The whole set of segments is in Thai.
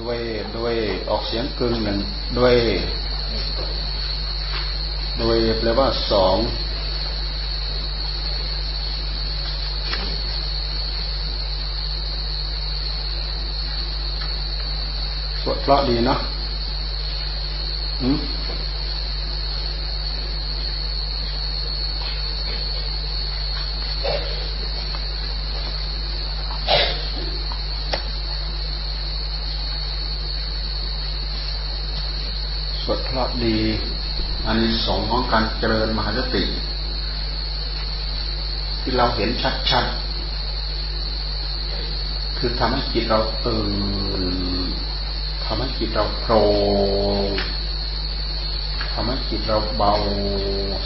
ด้วยด้วยออกเสียงกึ่งหนึ่งด้วยด้วยแปลว่าสองสวดเพราะดีเนาะอืมว ดีอันนี้สองของการเจริญมหาสติ ที่เราเห็นชัดๆ คือทำให้จิตเราตื่นทำให้จิตเราโปร่งทำให้จิตเราเบา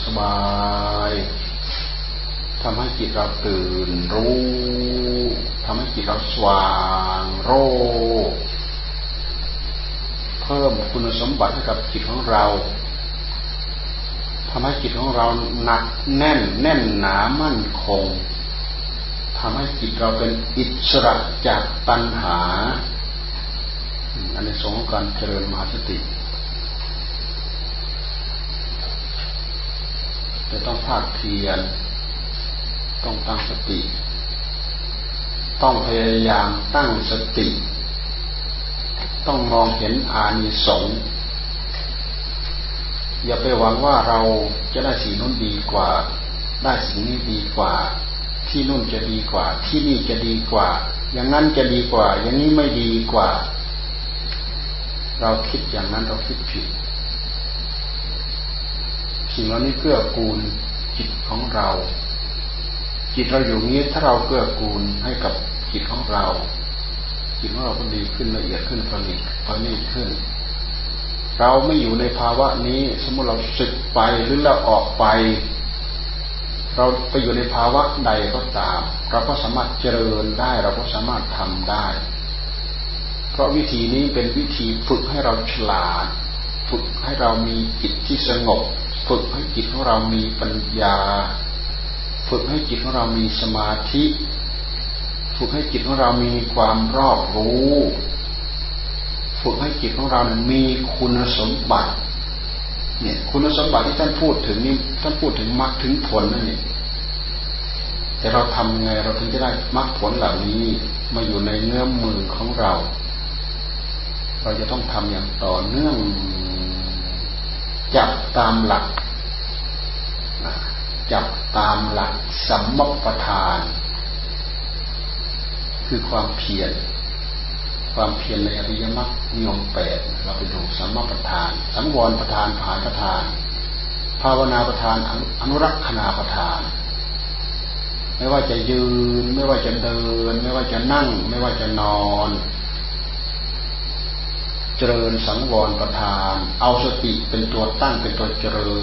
สบายทำให้จิตเราตื่นรู้ทำให้จิตเราสว่างโร เพิ่มคุณสมบัติให้กับจิตของเราทำให้จิตของเราหนักแน่นแน่นหนามั่นคงทำให้จิตเราเป็นอิสระจากตัณหา อันนี้สงการเจริญมหาสติจะต้องภาคเพียรต้องตั้งสติ ต้องพยายามตั้งสติ ต้องมองเห็นอานิสงส์อย่าไปหวังว่าเราจะได้สิ่งนู้นดีกว่า ได้สิ่งนี้ดีกว่า ที่นู่นจะดีกว่า ที่นี่จะดีกว่า อย่างนั้นจะดีกว่า อย่างนี้ไม่ดีกว่า เราคิดอย่างนั้นเราคิดผิดสิ่งเหล่านี้เกื้อกูลจิตของเรา จิตเราอยู่นี้ถ้าเราเกื้อกูลให้กับจิตของเรา จิตของเราก็ดีขึ้นละเอียดขึ้นประณีตประณีตขึ้น เราไม่อยู่ในภาวะนี้ สมมติเราสึกไปหรือเราออกไป เราไปอยู่ในภาวะใดก็ตาม เราก็สามารถเจริญได้ เราก็สามารถทำได้ เพราะวิธีนี้เป็นวิธีฝึกให้เราฉลาด ฝึกให้เรามีจิตที่สงบ ฝึกให้จิตของเรามีปัญญา ฝึกให้จิตของเรามีสมาธิ ฝึกให้จิตของเรามีความรอบรู้ ฝึกให้จิตของเรามีคุณสมบัติ เนี่ย คุณสมบัติที่ท่านพูดถึงนี่ท่านพูดถึงมรรคถึงผลนั่นเองแต่เราทำไงเราถึงจะได้มรรคผลเหล่านี้มาอยู่ในเนื้อมือของเรา เราจะต้องทำอย่างต่อเนื่องจับตามหลักจับตามหลักสัมมปทาน คือความเพียรความเพียรในอริยมรรคนิยมแปดเราไปดูสัมมาประธาน สังวรประธานผานประธาน ภาวนาประธานอนุรักษณาประธาน ไม่ว่าจะยืน ไม่ว่าจะเดิน ไม่ว่าจะนั่ง ไม่ว่าจะนอน เจริญสังวรประธาน เอาสติเป็นตัวตั้งเป็นตัวเจริ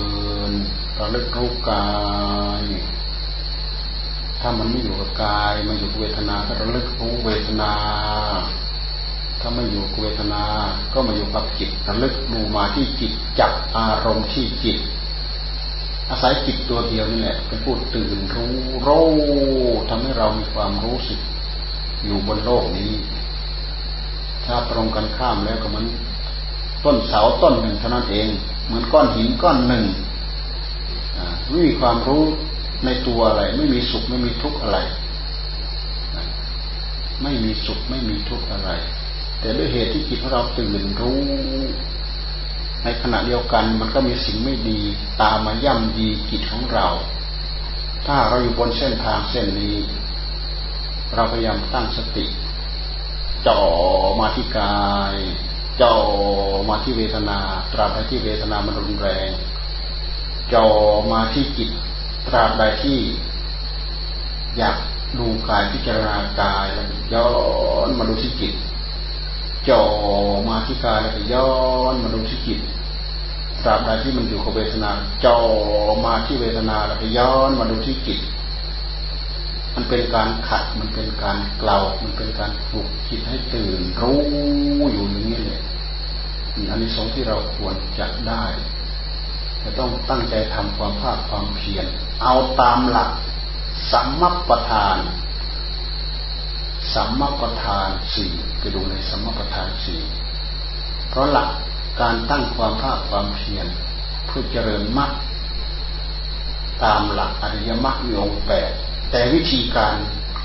ญระลึกรู้กาย ถ้ามันไม่อยู่กับกายมันอยู่กับเวทนาก็ระลึกรู้เวทนา ถ้าไม่อยู่กับเวทนา ก็มาอยู่กับจิตระลึกดูมาที่จิตจับอารมณ์ที่จิต อาศัยจิตตัวเดียวนี่แหละเป็นผู้ตื่นรู้รู้ทำให้เรามีความรู้สึก อยู่บนโลกนี้ ถ้าตรงกันข้ามแล้วก็มันต้นเสาต้นหนึ่งเท่านั้นเอง เหมือนก้อนหินก้อนหนึ่งไม่มีความรู้ ในตัวอะไร ไม่มีสุขไม่มีทุกข์อะไร ไม่มีสุขไม่มีทุกข์อะไร แต่ด้วยเหตุที่จิตของเราตื่นรู้ ในขณะเดียวกันมันก็มีสิ่งไม่ดี ตามมาย่ำดีจิตของเรา ถ้าเราอยู่บนเส้นทางเส้นนี้ เราพยายามตั้งสติจ่อมาที่กายจ่อมาที่เวทนา ตราบใดที่เวทนามันรุนแรงจ่อมาที่จิต ตราบใดที่ อยากดูกายพิจารณากายแล้วย้อนมาดูที่จิตจ่อมาที่กายแล้วย้อนมาดูที่จิตตราบใดที่มันอยู่กับเวทนาจ่อมาที่เวทนาแล้วย้อนมาดูที่จิตมันเป็นการขัด มันเป็นการเกลามันเป็นการปลุกจิตให้ตื่นรู้อยู่อย่างนี้เลยอันนี้สองที่เราควรจะได้ จะต้องตั้งใจทำความภาคความเพียรเอาตามหลักสัมมัปทาน สัมมาประธานสี่ไปดูในสัมมาประธานสี่เพราะหลักการตั้งความภาคความเพียรเพื่อเจริญมรรคตามหลักอริยมรรคมีองค์แปดแต่วิธีการ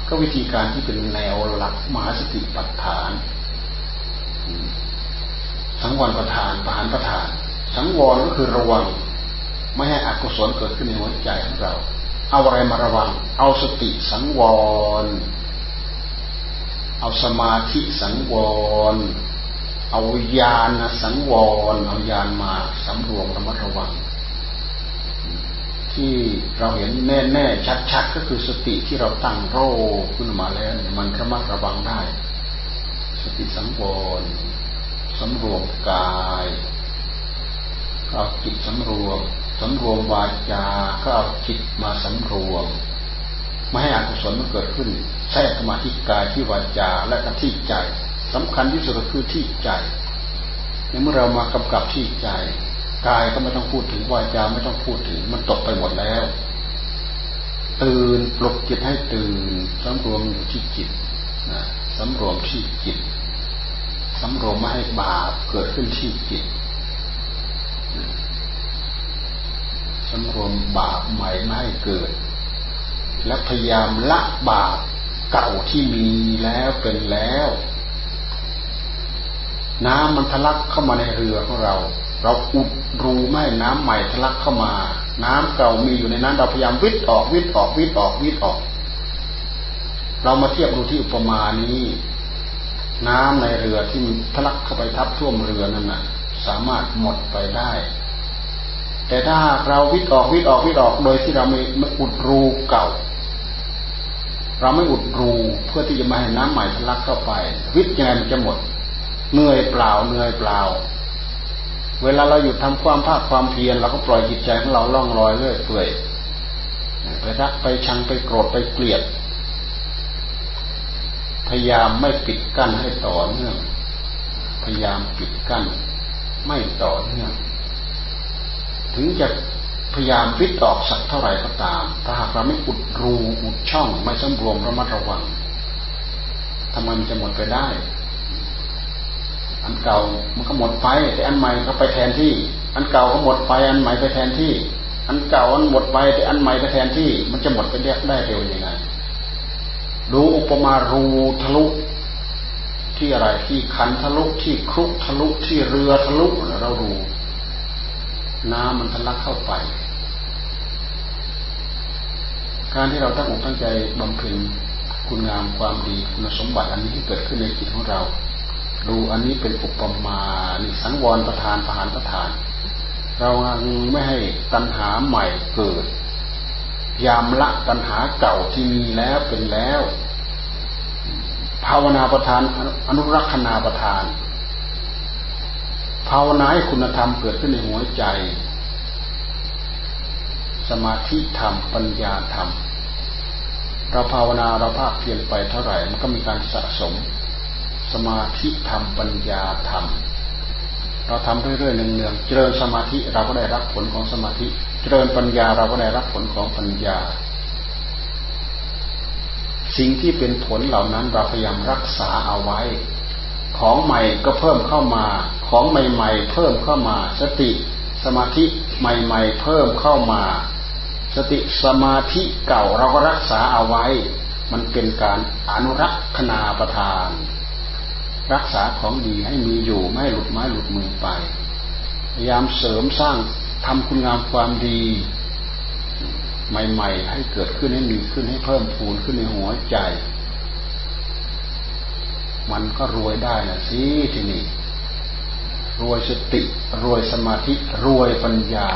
ก็วิธีการที่เป็นแนวหลักมหาสติปัฏฐาน สังวรประธานประหารประธาน สังวรก็คือระวัง ไม่ให้อกุศลเกิดขึ้นในหัวใจของเรา เอาอะไรมาระวัง เอาสติสังวร เอาสมาธิสังวร เอาญาณสังวร เอาญาณมาสำรวมระมัดระวัง ที่เราเห็นแน่แน่ชัดๆก็คือสติที่เราตั้งโรขึ้นมาแล้ว มันระมัดระวังได้ สติสังวรสำรวมกายเอาจิตสำรวม สำรวมวาจาก็เอาจิตมาสำรวมไม่ให้อกุศลมันเกิดขึ้นแทรกมาที่กายที่วาจาและก็ที่ใจสำคัญที่สุดก็คือที่ใจเมื่อเรามากำกับที่ใจกายก็ไม่ต้องพูดถึงวาจาไม่ต้องพูดถึงมันตกไปหมดแล้ว ตื่นปลุกจิตให้ตื่นสำรวมอยู่ที่จิตนะสำรวมที่จิตสำรวมไม่ให้บาปเกิดขึ้นที่จิต สำรวมบาปใหม่ไม่ให้เกิด และพยายามละบาปเก่าที่มีแล้วเป็นแล้ว น้ำมันทะลักเข้ามาในเรือของเรา เราอุดรูไม่น้ำใหม่ทะลักเข้ามา น้ำเก่ามีอยู่ในนั้น เราพยายามวิทย์ออกวิทย์ออกวิทย์ออกวิทย์ออก เรามาเทียบดูที่อุปมานี้น้ำในเรือที่ทะลักเข้าไปทับท่วมเรือนั่นน่ะ สามารถหมดไปได้ แต่ถ้าเราวิทย์ออกวิทย์ออกวิทย์ออกโดยที่เราไม่ไม่อุดรูเก่า เราไม่อุดรูเพื่อที่จะมาให้น้ำใหม่ทะลักเข้าไป วิทย์ยังไงมันจะหมดเหนื่อยเปล่าเหนื่อยเปล่า เวลาเราหยุดทำความภาคความเพียรเราก็ปล่อยจิตใจของเราล่องลอยเรื่อยเปื่อยไปรักไปชังไปโกรธไปเกลียด พยายามไม่ปิดกั้นให้ต่อเนื่อง พยายามปิดกั้นไม่ต่อเนื่อง ถึงจะพยายามวิตออกสักเท่าไหร่ก็ตาม ถ้าหากเราไม่อุดรูอุดช่องไม่สำรวมระมัดระวังทำไมมันจะหมดไปได้ อันเก่ามันก็หมดไป แต่อันใหม่ก็ไปแทนที่ อันเก่าก็หมดไป อันใหม่ไปแทนที่ อันเก่าอันหมดไป แต่อันใหม่ไปแทนที่ มันจะหมดไปเรียกได้เร็วยังไงดูอุปมารูทะลุ ที่อะไรที่คันทะลุที่ครุกทะลุที่เรือทะลุเราดู น้ำมันทะลักเข้าไป การที่เราตั้งอกตั้งใจบำเพ็ญคุณงามความดีคุณสมบัติอันนี้ที่เกิดขึ้นในจิตของเรา ดูอันนี้เป็นอุปมานี่สังวรประธานประหารประธาน เราไม่ให้ตัณหาใหม่เกิด ยามละตัณหาเก่าที่มีแล้วเป็นแล้ว ภาวนาประธานอนุรักษณาประธาน ภาวนาให้คุณธรรมเกิดขึ้นในหัวใจ สมาธิธรรมปัญญาธรรม เราภาวนาเราภาคเพียรไปเท่าไหร่มันก็มีการสะสม สมาธิธรรมปัญญาธรรม เราทำเรื่อยๆเนืองๆเจริญสมาธิเราก็ได้รับผลของสมาธิ เจริญปัญญาเราก็ได้รับผลของปัญญา สิ่งที่เป็นผลเหล่านั้นเราพยายามรักษาเอาไว้ ของใหม่ก็เพิ่มเข้ามา ของใหม่ๆ เพิ่มเข้ามา สติสมาธิใหม่ๆ เพิ่มเข้ามา สติสมาธิเก่าเราก็รักษาเอาไว้ มันเป็นการอนุรักษณาประทาน รักษาของดีให้มีอยู่ไม่หลุดไม้หลุดมือไปพยายามเสริมสร้างทำคุณงามความดี ใหม่ ๆ ให้เกิดขึ้นให้มีขึ้นให้เพิ่มพูนขึ้นในหัวใจ มันก็รวยได้นะสิทีนี้ รวยสติ รวยสมาธิ รวยปัญญา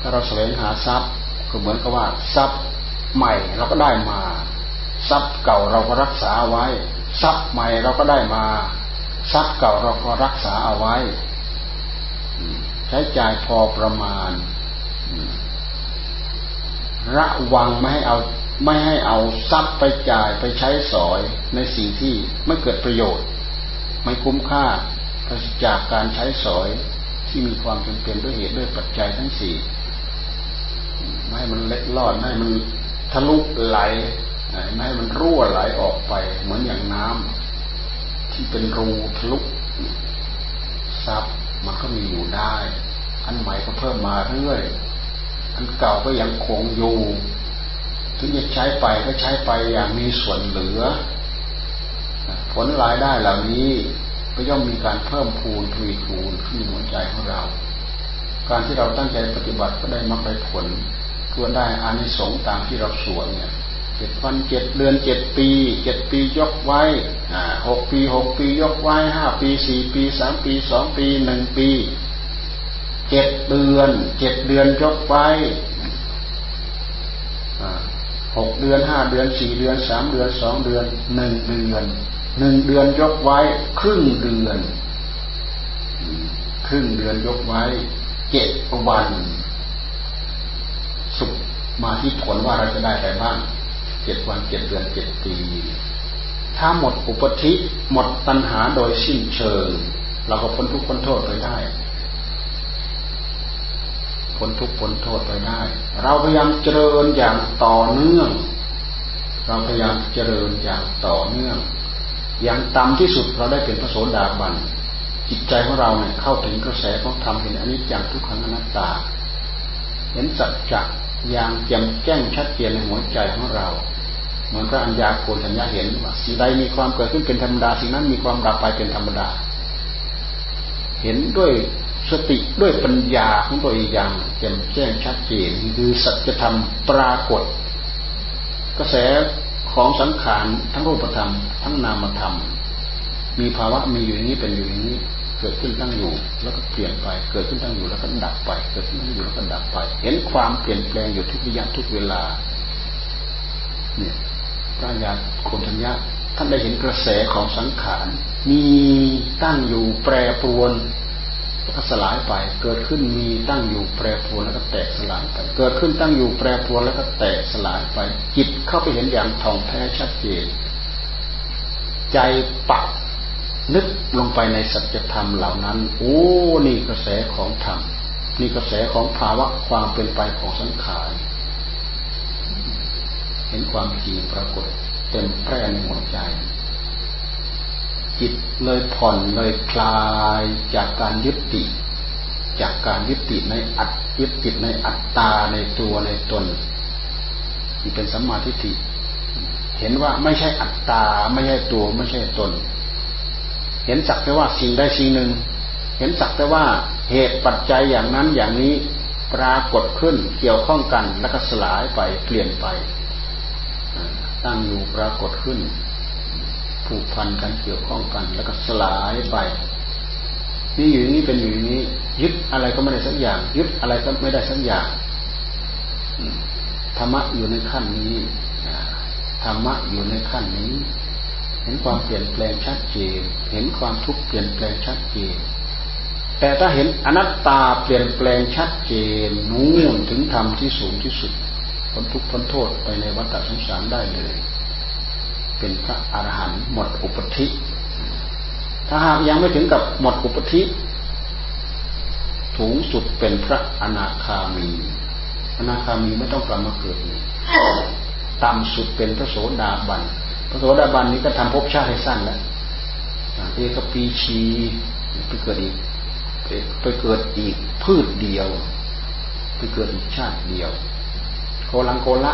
ถ้าเราแสวงหาทรัพย์ก็เหมือนกับว่าทรัพย์ใหม่เราก็ได้มา ทรัพย์เก่าเราก็รักษาไว้ ทรัพย์ใหม่เราก็ได้มา ทรัพย์เก่าเราก็รักษาเอาไว้ ใช้จ่ายพอประมาณ ระวังไม่ให้เอาไม่ให้เอาทรัพย์ไปจ่ายไปใช้สอยในสิ่งที่ไม่เกิดประโยชน์ ไม่คุ้มค่า จากการใช้สอยที่มีความจำเป็นด้วยเหตุด้วยปัจจัยทั้งสี่ไม่ให้มันเล็ดลอดไม่ให้มันทะลุไหลไม่ให้มันรั่วไหลออกไป เหมือนอย่างน้ำที่เป็นรูทะลุซับมันก็มีอยู่ได้ อันใหม่ก็เพิ่มมาเรื่อยอันเก่าก็ยังคงอยู่ถึงจะใช้ไปก็ใช้ไปอย่างมีส่วนเหลือ ผลรายได้เหล่านี้ ก็ย่อมมีการเพิ่มพูนทวีคูณขึ้นหัวใจของเรา การที่เราตั้งใจปฏิบัติก็ได้มาไปผลเพื่อได้อานิสงส์ตามที่เราสวดเนี่ยเจ็ดวันเจ็ดเดือนเจ็ดปีเจ็ดปียกไว้อ่าหกปีหกปียกไว้ห้าปีสี่ปีสามปีสองปีหนึ่งปีเจ็ดเดือนเจ็ดเดือนยกไว้หกเดือนห้าเดือนสี่เดือนสามเดือนสองเดือนหนึ่งเดือน หนึ่งเดือนยกไว้ ครึ่งเดือน ครึ่งเดือนยกไว้เจ็ดวัน สุขมาที่ผลว่าเราจะได้อะไรบ้างเจ็ดวันเจ็ดเดือนเจ็ดปีถ้าหมดอุปธิหมดตัณหาโดยสิ้นเชิง เราก็พ้นทุกข์พ้นโทษไปได้พ้นทุกข์พ้นโทษไปได้ เราพยายามเจริญอย่างต่อเนื่อง เราพยายามเจริญอย่างต่อเนื่อง อย่างต่ำที่สุดเราได้เป็นพระโสดาบันจิตใจของเราเนี่ยเข้าถึงกระแสของธรรมเห็นอนิจจังทุกขังอนัตตา เห็นสัจจะอย่างแจ่มแจ้งชัดเจนในหัวใจของเรา เหมือนพระอัญญาโกณทัญญาเห็นว่าสิ่งใดมีความเกิดขึ้นเป็นธรรมดาสิ่งนั้นมีความดับไปเป็นธรรมดา เห็นด้วยสติด้วยปัญญาของตัวเองอย่างแจ่มแจ้งชัดเจนคือสัจธรรมปรากฏ กระแส ของสังขารทั้งรูปธรรม ทั้งนามธรรม มีภาวะมีอยู่อย่างนี้เป็นอยู่อย่างนี้ เกิดขึ้นตั้งอยู่ แล้วก็เปลี่ยนไป เกิดขึ้นตั้งอยู่แล้วก็ดับไป เกิดขึ้นตั้งอยู่แล้วก็ดับไป เห็นความเปลี่ยนแปลงอยู่ทุกระยะทุกเวลา เนี่ยพระญาโคทัญญาท่านได้เห็นกระแสของสังขาร มีตั้งอยู่แปรปรวน ก็สลายไป เกิดขึ้นมีตั้งอยู่แปรปรวนแล้วก็แตกสลายไป เกิดขึ้นตั้งอยู่แปรปรวนแล้วก็แตกสลายไป จิตเข้าไปเห็นอย่างท่องแท้ชัดเจน ใจปักนึกลงไปในสัจธรรมเหล่านั้น โอ้ นี่กระแสของธรรม นี่กระแสของภาวะความเป็นไปของสังขาร เห็นความจริงปรากฏเต็มแพร่ในหัวใจ จิตเลยผ่อนเลยคลายจากการยึดติดจากการยึดติดในอัตยึดติดในอัตตาในตัวในตนนี่เป็นสัมมาทิฏฐิเห็นว่าไม่ใช่อัตตาไม่ใช่ตัวไม่ใช่ตน เห็นสักแต่ว่าสิ่งใดสิ่งหนึ่ง เห็นสักแต่ว่าเหตุปัจจัยอย่างนั้นอย่างนี้ปรากฏขึ้นเกี่ยวข้องกันแล้วก็สลายไปเปลี่ยนไปตั้งอยู่ปรากฏขึ้น ผูกพันกันเกี่ยวข้องกัน แล้วก็สลายไปนี่อยู่นี้เป็นอยู่นี้ ยึดอะไรก็ไม่ได้สักอย่าง ยึดอะไรก็ไม่ได้สักอย่างธรรมะอยู่ในขั้นนี้ธรรมะอยู่ในขั้นนี้ เห็นความเปลี่ยนแปลงชัดเจนเห็นความทุกข์เปลี่ยนแปลงชัดเจนแต่ถ้าเห็นอนัตตาเปลี่ยนแปลงชัดเจนนู่นถึงธรรมที่สูงที่สุดพ้นทุกข์พ้นโทษไปในวัฏสงสารได้เลย เป็นพระอรหันต์หมดอุปธิ ถ้าหากยังไม่ถึงกับหมดอุปธิถูงสุดเป็นพระอนาคามี อนาคามีไม่ต้องกลับมาเกิดต่ำสุดเป็นพระโสดาบัน พระโสดาบันนี้ก็ทำภพชาติให้สั้นแล้วเอกปีชีไปเกิดอีกไปเกิดอีกพืชเดียว ไปเกิดอีกชาติเดียว โกลังโกละ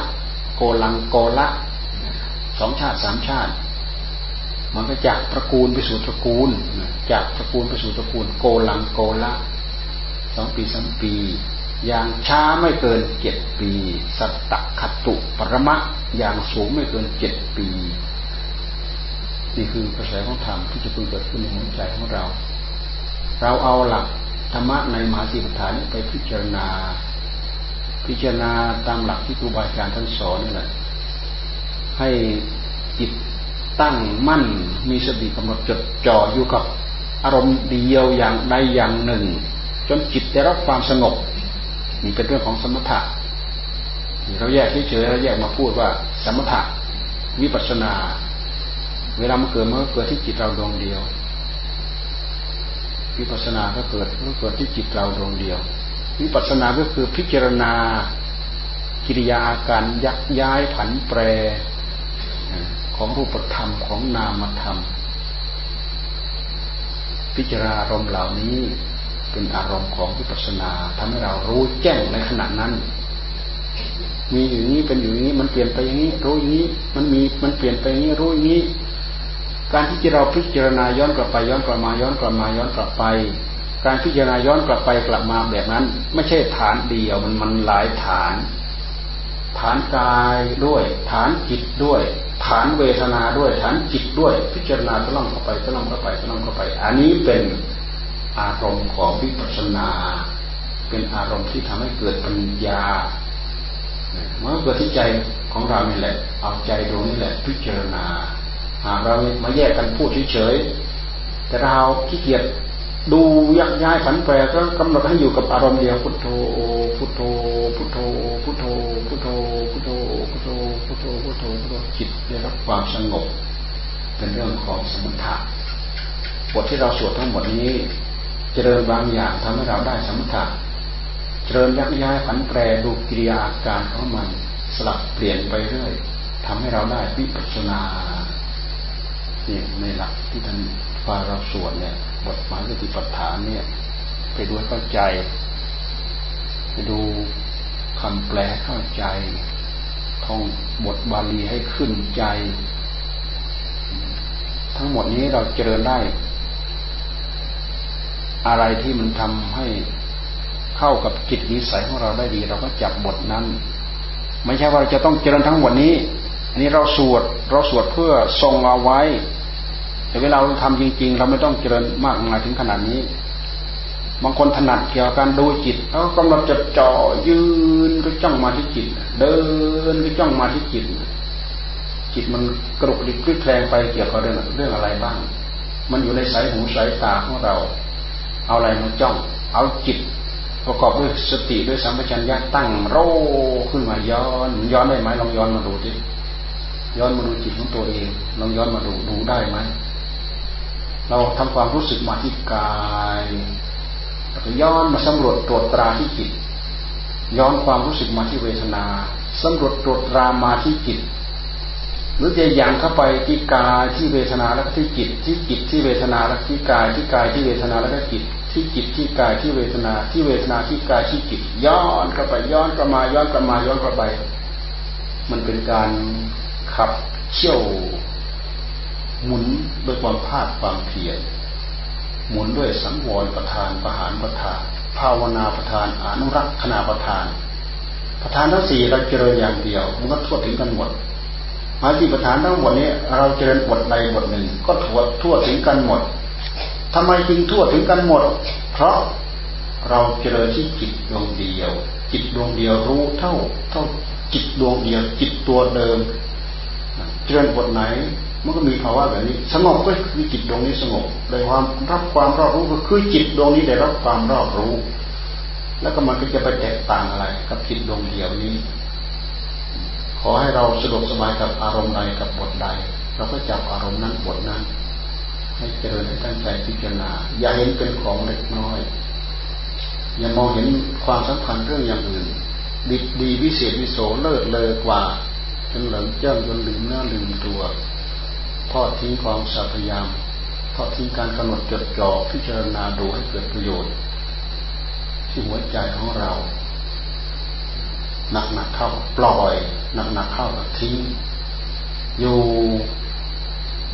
โกลังโกละ สองชาติสามชาติ มันก็จากตระกูลไปสู่ตระกูล จากตระกูลไปสู่ตระกูล โกลังโกละสองปีสามปี อย่างช้าไม่เกินเจ็ดปี สัตตะขตุปรมะอย่างสูงไม่เกินเจ็ดปี นี่คือกระแสของธรรมที่จะเกิดขึ้นในหัวใจของเรา เราเอาหลักธรรมะในมหาสีปฐานไปพิจารณา พิจารณาตามหลักที่ครูบาอาจารย์ท่านสอนนี่แหละ ให้จิตตั้งมั่นมีสติกำหนดจดจ่ออยู่กับอารมณ์เดียวอย่างใดอย่างหนึ่ง จนจิตได้รับความสงบนี่เป็นเรื่องของสมถะเราแยกเฉยๆเราแยกมาพูดว่าสมถะวิปัสนา เวลามันเกิดมันก็เกิดที่จิตเราดวงเดียววิปัสนาก็เกิดก็เกิดที่จิตเราดวงเดียว วิปัสนาก็คือพิจารณากิริยาอาการยักย้ายผันแปร ของรูปธรรมของนามธรรม พิจารณาอารมณ์เหล่านี้เป็นอารมณ์ของวิปัสสนาทำให้เรารู้แจ้งในขณะนั้น มีอย่างนี้เป็นอย่างนี้มันเปลี่ยนไปอย่างนี้ รู้อย่างนี้มันมีมันเปลี่ยนไปอย่างนี้รู้อย่างนี้ การที่เราพิจารณาย้อนกลับไปย้อนกลับมาย้อนกลับมาย้อนกลับไป การพิจารณาย้อนกลับไปกลับมาแบบนั้น ไม่ใช่ฐานเดียวมันมันหลายฐาน ฐานกายด้วย ฐานจิตด้วย ฐานเวทนาด้วยฐานจิตด้วย พิจารณาตะล่อมเข้าไปตะล่อมเข้าไปตะล่อมเข้าไป อันนี้เป็นอารมณ์ของวิปัสสนา เป็นอารมณ์ที่ทำให้เกิดปัญญาเมื่อเกิดที่ใจของเรานี่แหละ เอาใจดวงนี้แหละ พิจารณา หากเรามาแยกกันพูดเฉยๆแต่เราขี้เกียจดูยักย้ายผันแปรก็กำหนดให้อยู่กับอารมณ์เดียวพุทโธพุทโธพุทโธพุทโธพุทโธพุทโธพุทโธพุทโธพุทโธ จิตได้รับความสงบ เป็นเรื่องของสมถะบทที่เราสวดทั้งหมดนี้ เจริญบางอย่างทำให้เราได้สมถะเจริญยักย้ายผันแปรดูกิริยาอาการของมันสลับเปลี่ยนไปเรื่อยทำให้เราได้วิปัสสนาเนี่ยในหลักที่ท่านฟาเราสวดเนี่ยบทหมายสติปัฏฐานเนี่ย ไปดูเข้าใจ ไปดูคำแปลเข้าใจ ท่องบทบาลีให้ขึ้นใจ ทั้งหมดนี้เราเจริญได้ อะไรที่มันทำให้เข้ากับจิตนิสัยของเราได้ดี เราก็จับบทนั้น ไม่ใช่ว่าเราจะต้องเจริญทั้งหมดนี้ อันนี้เราสวดเราสวดเพื่อทรงเอาไว้ แต่เวลาเราทำจริง ๆ เราไม่ต้องเจริญมากมายถึงขนาดนี้ บางคนถนัดเกี่ยวกับการดูจิตเขากำลังจะจ่อยืนก็จ้องมาที่จิต เดินก็จ้องมาที่จิต จิตมันกระดุกดิกคลื่นแคลงไปเกี่ยวกับเรื่องเรื่องอะไรบ้าง มันอยู่ในสายหูสายตาของเรา เอาอะไรมาจ้อง เอาจิต ประกอบด้วยสติด้วยสัมปชัญญะตั้งโรขึ้นมาย้อนย้อนได้ไหมลองย้อนมาดูดิย้อนมาดูจิตของตัวเองลองย้อนมาดูดูได้ไหมเราทำความรู้สึกมาที่กาย ย้อนมาสำรวจตรวจตราที่จิต ย้อนความรู้สึกมาที่เวทนาสำรวจตรวจตรามาที่จิต หรือจะยังเข้าไปที่กายที่เวทนาแล้วก็ที่จิต ที่จิตที่เวทนาแล้วที่กายที่กายที่เวทนาแล้วก็จิต ที่จิตที่กายที่เวทนา ที่เวทนาที่กายที่จิต ย้อนเข้าไปย้อนกลับมาย้อนกลับมาย้อนกลับไป มันเป็นการขับเชี่ยวหมุนด้วยความภาคความเพียร หมุนด้วยสังวรประธานประหารประธาน ภาวนาประธานอนุรักษณาประธาน ประธานทั้งสี่เราเจริญอย่างเดียวมันก็ทั่วถึงกันหมดมาที่ประธานทั้งหมดนี้เราเจริญบทใดบทหนึ่ง ก็ทั่วทั่วถึงกันหมดทำไมจึงทั่วถึงกันหมด เพราะเราเจริญที่จิตดวงเดียว จิตดวงเดียวรู้เท่าเท่าจิตดวงเดียวจิตตัวเดิมเจริญบทไหน มันก็มีภาวะแบบนี้ สงบก็คือจิตดวงนี้สงบได้ความรับความรอบรู้ก็คือจิตดวงนี้ได้รับความรอบรู้ แล้วก็มันก็จะไปแตกต่างอะไร กับจิตดวงเดียวนี้ ขอให้เราสะดวกสบายกับอารมณ์ใดกับบทใด เราก็จับอารมณ์นั้นบทนั้น ให้เจริญให้ตั้งใจพิจารณา อย่าเห็นเป็นของเล็กน้อย อย่ามองเห็นความสำคัญเรื่องอย่างอื่นดีดีวิเศษวิโสเลิศเลอกว่าจนหลังเจ้าจนลืมหน้าลืมตัว ทอดทิ้งความสพยายามทอดทิ้งการกำหนดจดจ่อพิจารณาดูให้เกิดประโยชน์ ที่หัวใจของเราหนักหนักเข้าปล่อยหนักหนักเข้าทิ้งอยู่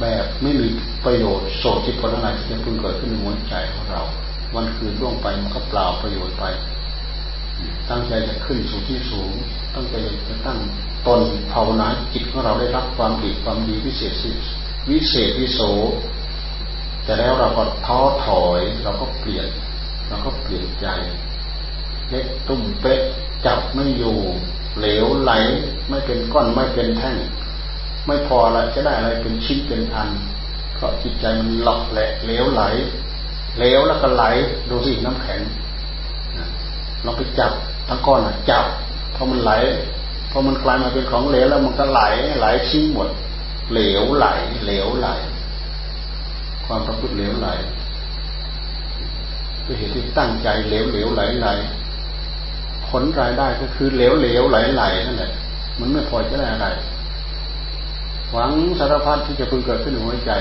แบบไม่มีประโยชน์โสจิผลอะไรที่จะพึงเกิดขึ้นในหัวใจของเรา วันคืนล่วงไปมันก็เปล่าประโยชน์ไป ตั้งใจจะขึ้นสู่ที่สูง ตั้งใจจะตั้งตนภาวนาจิตของเราได้รับความดีความดีวิเศษ วิเศษวิโสแต่แล้วเราก็ท้อถอย เราก็เปลี่ยนเราก็เปลี่ยนใจเล็กตุ้มเป๊ะจับไม่อยู่ เหลวไหล ไม่เป็นก้อนไม่เป็นแท่ง ไม่พอละจะได้อะไรเป็นชิ้นเป็นอัน เพราะจิตใจมันหลอกแหละเหลวไหลเหลวแล้วก็ไหลดูสิน้ำแข็งเราไปจับทั้งก้อนจับพอมันไหลพอมันกลายมาเป็นของเหลวแล้วมันก็ไหลไหลชิ้นหมด เหลวไหล เหลวไหล ความประพฤติเหลวไหลด้วยเหตุที่ตั้งใจเหลวเหลวไหลไหลผลรายได้ก็คือเหลวเหลวไหลไหลนั่นแหละมันไม่พอจะได้อะไร หวังสารพัดที่จะพึงเกิดขึ้นในหัวใจ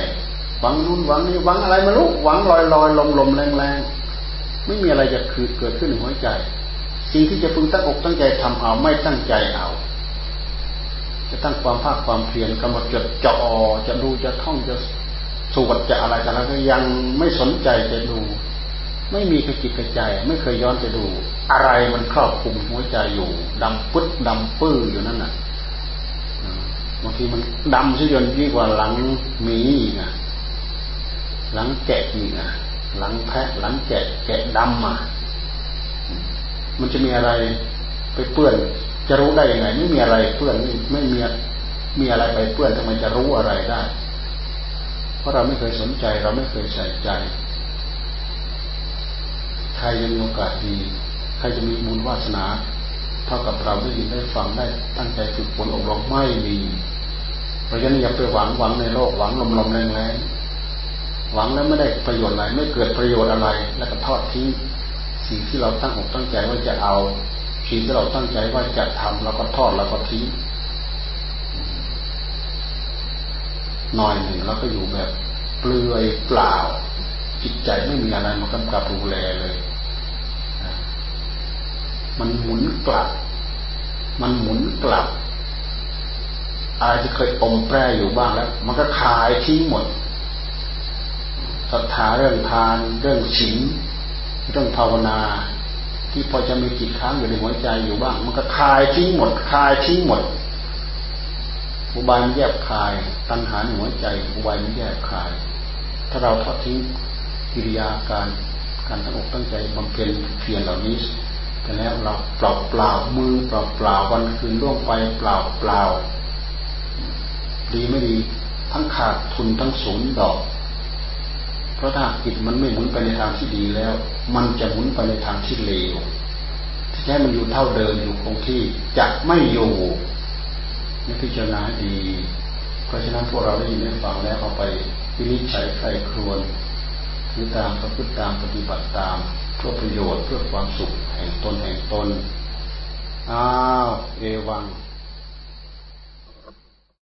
หวังนู่นหวังนี่หวังอะไรไม่รู้หวังลอยลอยลมลมแรงแรงไม่มีอะไรจะคือเกิดขึ้นในหัวใจ สิ่งที่จะพึงตั้งอกตั้งใจทำเอาไม่ตั้งใจเอา จะตั้งความภาคความเพียรกำหนดจดจ่อจะดูจะท่องจะสวดจะอะไรแต่ละก็ยังไม่สนใจจะดู ไม่มีกระจิตกระใจ ไม่เคยย้อนจะดู อะไรมันครอบคุมหัวใจอยู่ดำปึ๊ดดำปื้ออยู่นั่นน่ะบางทีมันดำซะจนยิ่งกว่าหลังหมีอีกอะหลังแกะอีกอะหลังแพะหลังแกะแกะดำอะมันจะมีอะไรไปเปื้อน จะรู้ได้ยังไงไม่มีอะไรเปื้อนไม่ไม่มีมีอะไรไปเปื้อนทำไมจะรู้อะไรได้ เพราะเราไม่เคยสนใจ เราไม่เคยใส่ใจ ใครจะมีโอกาสดี ใครจะมีบุญวาสนา เท่ากับเราได้ยินได้ฟังได้ตั้งใจฝึกฝนอบรมไม่มีเพราะฉะนั้นอย่าไปหวังหวังในโลกหวังลมลมแรงแรงหวังแล้วไม่ได้ประโยชน์อะไรไม่เกิดประโยชน์อะไร แล้วก็ทอดทิ้งสิ่งที่เราตั้งอกตั้งใจว่าจะเอา สิ่งที่เราตั้งใจว่าจะทำเราก็ทอดเราก็ทิ้งหน่อยหนึ่งเราก็อยู่แบบเปลือยเปล่า จิตใจไม่มีอะไรมากำกับดูแลเลย มันหมุนกลับ มันหมุนกลับอะไรที่เคยอมแปรอยู่บ้างแล้ว มันก็คายทิ้งหมดศรัทธาเรื่องทาน เรื่องศีลเรื่องภาวนา ที่พอจะมีจิตค้างอยู่ในหัวใจอยู่บ้าง มันก็คายทิ้งหมดคายทิ้งหมดอุบายมันแยบคาย ตัณหาในหัวใจอุบายมันแยบคาย ถ้าเราทอดทิ้งกิริยาการการตั้งอกตั้งใจบำเพ็ญเพียรเหล่านี้แต่แล้วเราเปล่าเปล่ามือเปล่าเปล่าวันคืนล่วงไปเปล่าเปล่าดีไม่ดี ทั้งขาดทุนทั้งสูญดอก เพราะถ้าจิตมันไม่หมุนไปในทางที่ดีแล้ว มันจะหมุนไปในทางที่เลวที่แท้มันอยู่เท่าเดิมอยู่คงที่จะไม่อยู่นี่พิจารณาดี เพราะฉะนั้นพวกเราได้ยินได้ฟังแล้วเอาไปวินิจฉัยใครครวนคือตามประพฤติตามปฏิบัติตามเพื่อประโยชน์เพื่อความสุขแห่งตนแห่งตนอ้าวเอวัง